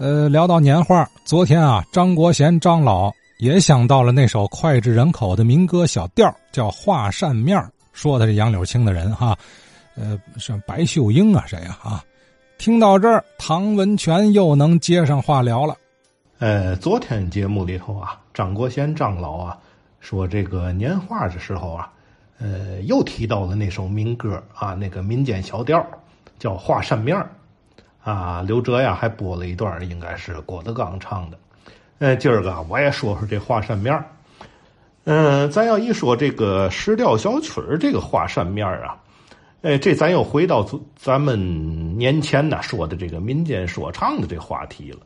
呃，聊到年画，昨天啊，张国贤张老也想到了那首脍炙人口的民歌小调，叫《画扇面说的是杨柳青的人哈，呃，是白秀英啊，谁呀啊？听到这儿，唐文全又能接上话聊了。呃，昨天节目里头啊，张国贤张老啊说这个年画的时候啊，呃，又提到了那首民歌啊，那个民间小调叫《画扇面啊，刘哲呀还播了一段，应该是郭德纲唱的。呃，今儿个我也说说这华扇面嗯，咱要一说这个石调小曲儿，这个华扇面啊，哎，这咱又回到咱们年前呢说的这个民间说唱的这话题了。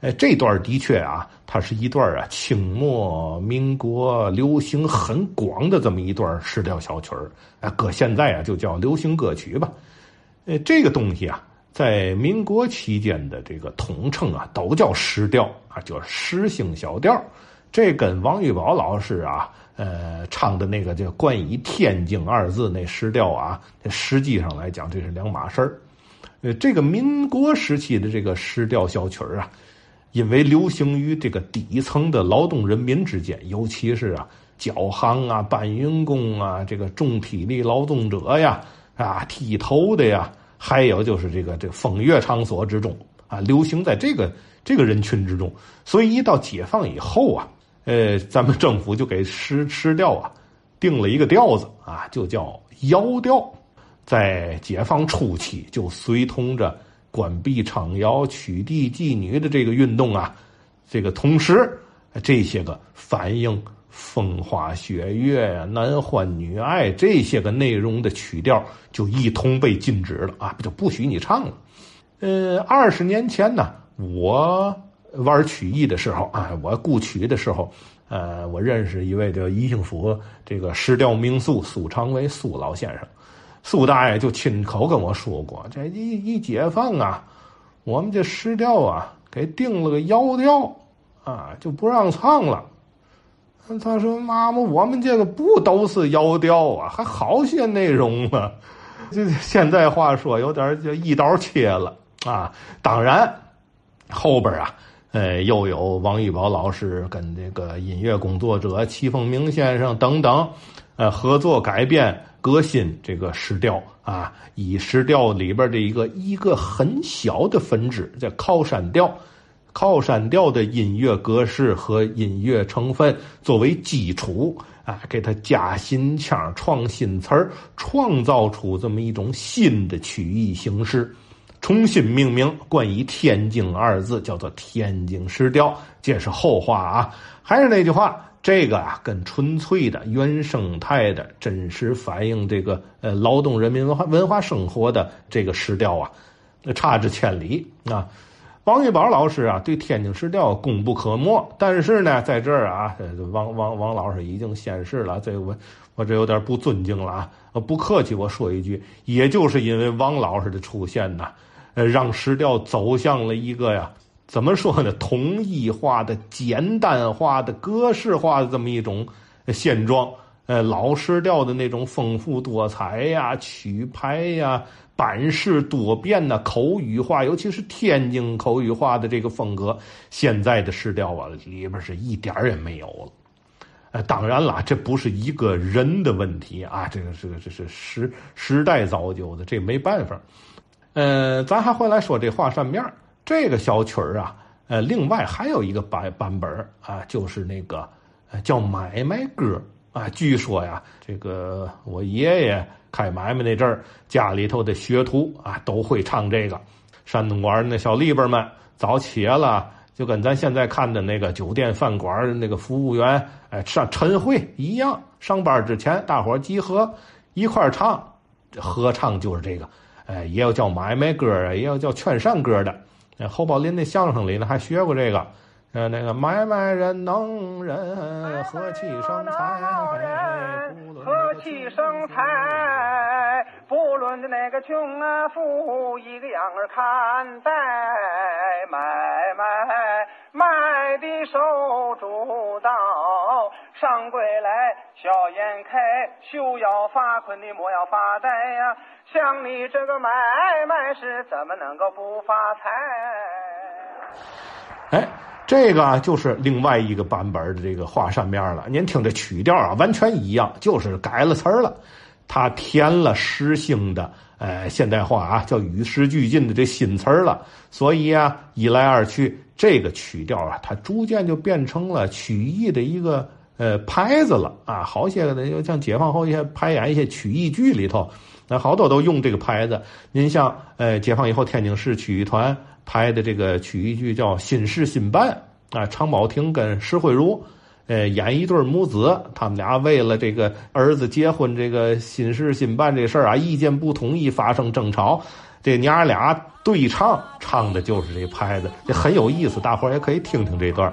哎，这段的确啊，它是一段啊清末民国流行很广的这么一段石调小曲儿。啊，搁现在啊就叫流行歌曲吧。哎，这个东西啊。在民国期间的这个统称啊，都叫石调啊，叫石星小调。这跟王玉宝老师啊，呃，唱的那个叫冠以天津二字那石调啊，实际上来讲这是两码事儿。呃，这个民国时期的这个石调小曲啊，因为流行于这个底层的劳动人民之间，尤其是啊，脚行啊、搬运工啊、这个重体力劳动者呀、啊剃头的呀。还有就是这个这个风月场所之中啊，流行在这个这个人群之中，所以一到解放以后啊，呃，咱们政府就给诗诗调啊定了一个调子啊，就叫谣调。在解放初期，就随同着关闭厂窑、取缔妓女的这个运动啊，这个同时这些个反映。风花雪月呀，男欢女爱这些个内容的曲调就一同被禁止了啊，就不许你唱了。呃，二十年前呢，我玩曲艺的时候啊，我雇曲的时候，呃，我认识一位叫宜兴府这个石调名宿苏长为苏老先生，苏大爷就亲口跟我说过，这一一解放啊，我们这石调啊给定了个谣调啊，就不让唱了。他说：“妈妈，我们这个不都是谣调啊，还好些内容啊。这现在话说，有点就一刀切了啊。当然，后边啊，呃，又有王玉宝老师跟这个音乐工作者齐凤鸣先生等等，呃，合作改编革新这个诗调啊，以诗调里边的一个一个很小的分支叫靠山调。”靠山调的音乐格式和音乐成分作为基础，啊，给它加新腔、创新词儿，创造出这么一种新的曲艺形式，重新命名，冠以“天津”二字，叫做天津石调。这是后话啊。还是那句话，这个啊，跟纯粹的原生态的真实反映这个呃劳动人民文化文化生活的这个石调啊，差之千里啊。王玉宝老师啊，对天津石调功不可没。但是呢，在这儿啊，王王王老师已经先逝了，这我我这有点不尊敬了啊！不客气，我说一句，也就是因为王老师的出现呢，呃，让石调走向了一个呀，怎么说呢？统一化的、简单化的、格式化的这么一种现状。呃，老石调的那种丰富多彩呀、曲牌呀。版式多变呐，口语化，尤其是天津口语化的这个风格，现在的诗调啊里边是一点也没有了。呃，当然了，这不是一个人的问题啊，这个这个这是时时代造就的，这没办法。呃，咱还回来说这画扇面这个小曲儿啊，呃，另外还有一个版版本啊，就是那个叫买卖歌啊，据说呀，这个我爷爷。开买卖那阵儿，家里头的学徒啊都会唱这个。山东馆那小里边们早起了，就跟咱现在看的那个酒店饭馆那个服务员，哎，上晨会一样。上班之前，大伙集合一块唱，合唱就是这个。哎，也有叫买卖歌啊，也有叫劝善歌的。侯宝林那相声里呢，还学过这个。呃，那个买卖人能人和气生财，和气生财，不论的那个穷啊富，一个样儿看待。买卖卖的手主导，上柜来笑颜开，休要发困的莫要发呆呀！像你这个买卖是怎么能够不发财？哎，这个就是另外一个版本的这个华山面了。您听这曲调啊，完全一样，就是改了词儿了。他填了诗性的，呃，现代化啊，叫与时俱进的这新词儿了。所以啊，一来二去，这个曲调啊，它逐渐就变成了曲艺的一个呃牌子了啊。好些个的，像解放后一些排演一些曲艺剧里头，那好多都用这个牌子。您像呃，解放以后天津市曲艺团。拍的这个曲艺剧叫《新事新办》啊，常宝霆跟石慧茹，呃，演一对母子，他们俩为了这个儿子结婚这个新事新办这事儿啊，意见不统一，发生争吵，这娘俩对唱，唱的就是这拍子，这很有意思，大伙儿也可以听听这段。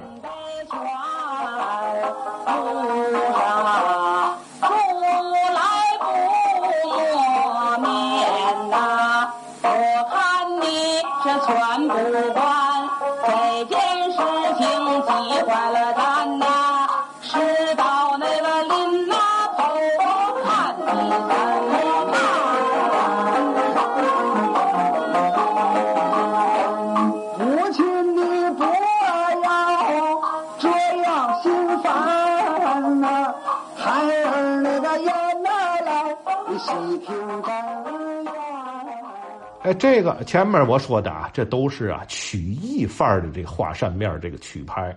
这个前面我说的啊，这都是啊曲艺范儿的这个华扇面这个曲牌。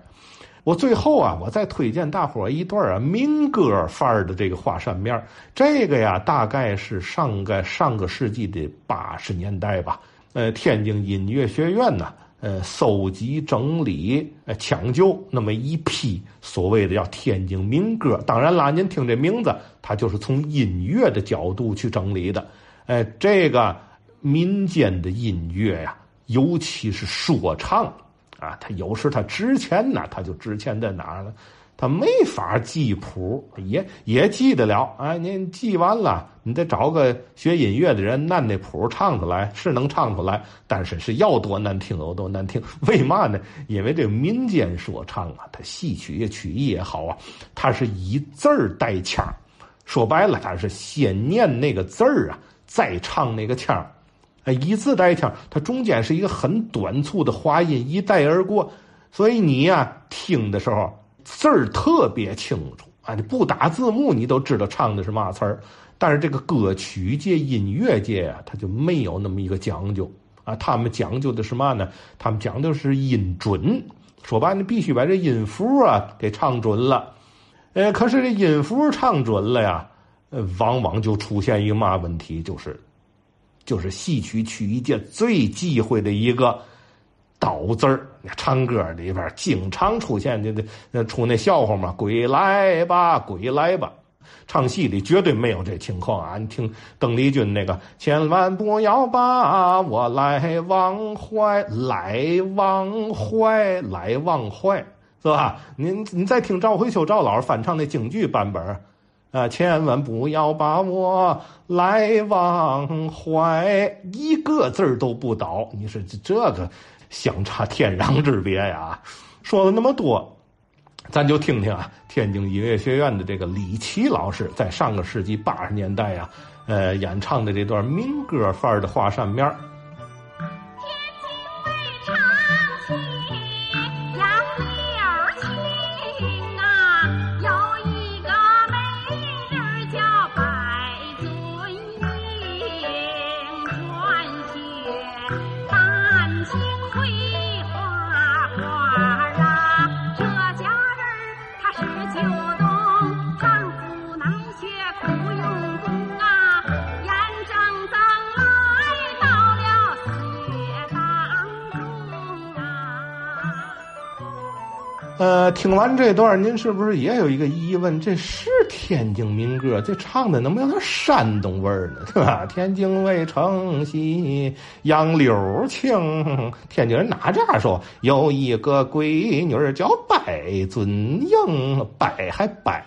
我最后啊，我再推荐大伙一段啊民歌范儿的这个华扇面这个呀，大概是上个上个世纪的八十年代吧。呃，天津音乐学院呢，呃，搜集整理、呃抢救那么一批所谓的叫天津民歌。当然啦，您听这名字，它就是从音乐的角度去整理的。哎，这个。民间的音乐呀，尤其是说唱啊，他有时他值钱呢，他就值钱在哪儿呢？他没法记谱，也也记得了啊。您记完了，你得找个学音乐的人按那谱唱出来，是能唱出来，但是是要多难听有多难听。为嘛呢？因为这民间说唱啊，它戏曲也曲艺也好啊，它是以字儿带腔说白了，它是先念那个字儿啊，再唱那个腔儿哎，一字带腔，它中间是一个很短促的滑音，一带而过，所以你呀听的时候字儿特别清楚啊！你不打字幕，你都知道唱的是嘛词儿。但是这个歌曲界、音乐界啊，它就没有那么一个讲究啊。他们讲究的是嘛呢？他们讲究是音准，说白了，必须把这音符啊给唱准了。呃，可是这音符唱准了呀，呃，往往就出现一个嘛问题，就是。就是戏曲曲艺界最忌讳的一个倒字儿。唱歌里边经常出现的那出那笑话嘛，“归来吧，归来吧”。唱戏里绝对没有这情况啊！你听邓丽君那个，千万不要把我来忘怀，来忘怀，来忘怀，是吧？您你再听赵慧秋赵老师翻唱那京剧版本。啊，千万不要把我来忘怀，一个字儿都不倒。你说这这个相差天壤之别呀！说了那么多，咱就听听啊，天津音乐学院的这个李琦老师在上个世纪八十年代呀，呃，演唱的这段民歌范儿的华山面听完这段，您是不是也有一个疑问？这是天津民歌，这唱的能不能有点山东味儿呢？对 吧？天津卫城西，杨柳青。天津人哪这样说？有一个闺女叫百尊英，百还百，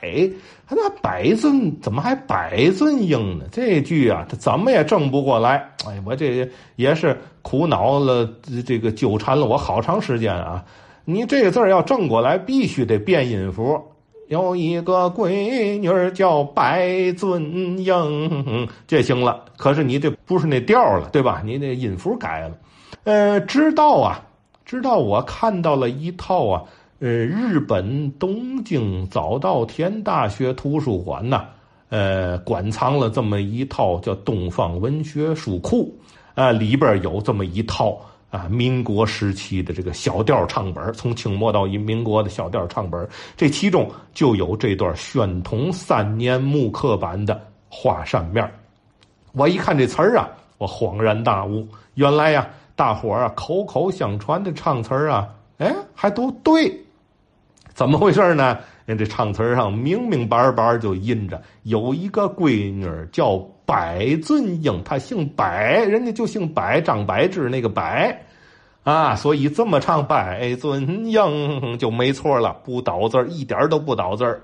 还那百尊怎么还百尊英呢？这句啊，他怎么也正不过来。哎，我这也是苦恼了，这个纠缠了我好长时间啊。你这字儿要正过来，必须得变音符。有一个闺女叫白尊英，这行了。可是你这不是那调了，对吧？你那音符改了。呃，直到啊，直到我看到了一套啊，呃，日本东京早稻田大学图书馆呐，呃，馆藏了这么一套叫《东方文学书库》，啊，里边有这么一套啊，民国时期的这个小调唱本，从清末到民国的小调唱本，这其中就有这段宣统三年木刻版的《画扇面》。我一看这词儿啊，我恍然大悟，原来呀。大伙儿啊，口口相传的唱词儿啊，哎，还都对，怎么回事呢？人这唱词上明明白白就印着有一个闺女叫柏尊英，她姓柏，人家就姓柏，张柏芝那个柏啊，所以这么唱百尊英就没错了，不倒字一点都不倒字。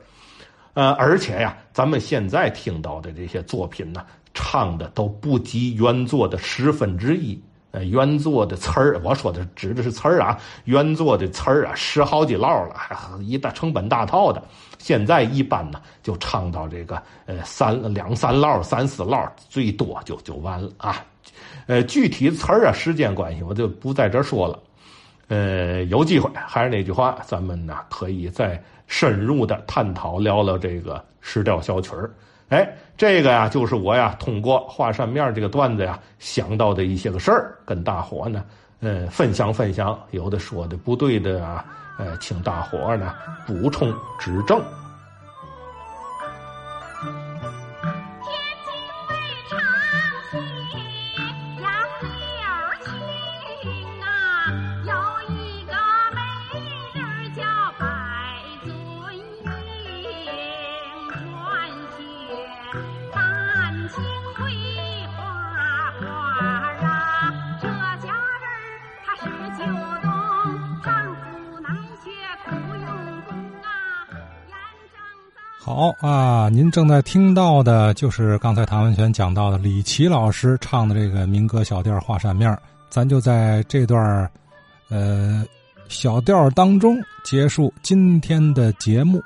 呃，而且呀，咱们现在听到的这些作品呢，唱的都不及原作的十分之一。呃，原作的词儿，我说的指的是词儿啊。原作的词儿啊，十好几烙了，一大成本大套的。现在一般呢，就唱到这个呃三两三烙、三四烙，最多就就完了啊。呃，具体词儿啊，时间关系，我就不在这说了。呃，有机会还是那句话，咱们呢可以再深入的探讨聊聊这个石调小曲儿。哎，这个呀，就是我呀，通过画扇面这个段子呀，想到的一些个事儿，跟大伙呢，呃，分享分享。有的说的不对的啊，呃，请大伙呢补充指正。好啊，您正在听到的就是刚才唐文全讲到的李琦老师唱的这个民歌小调《画扇面》，咱就在这段呃小调当中结束今天的节目。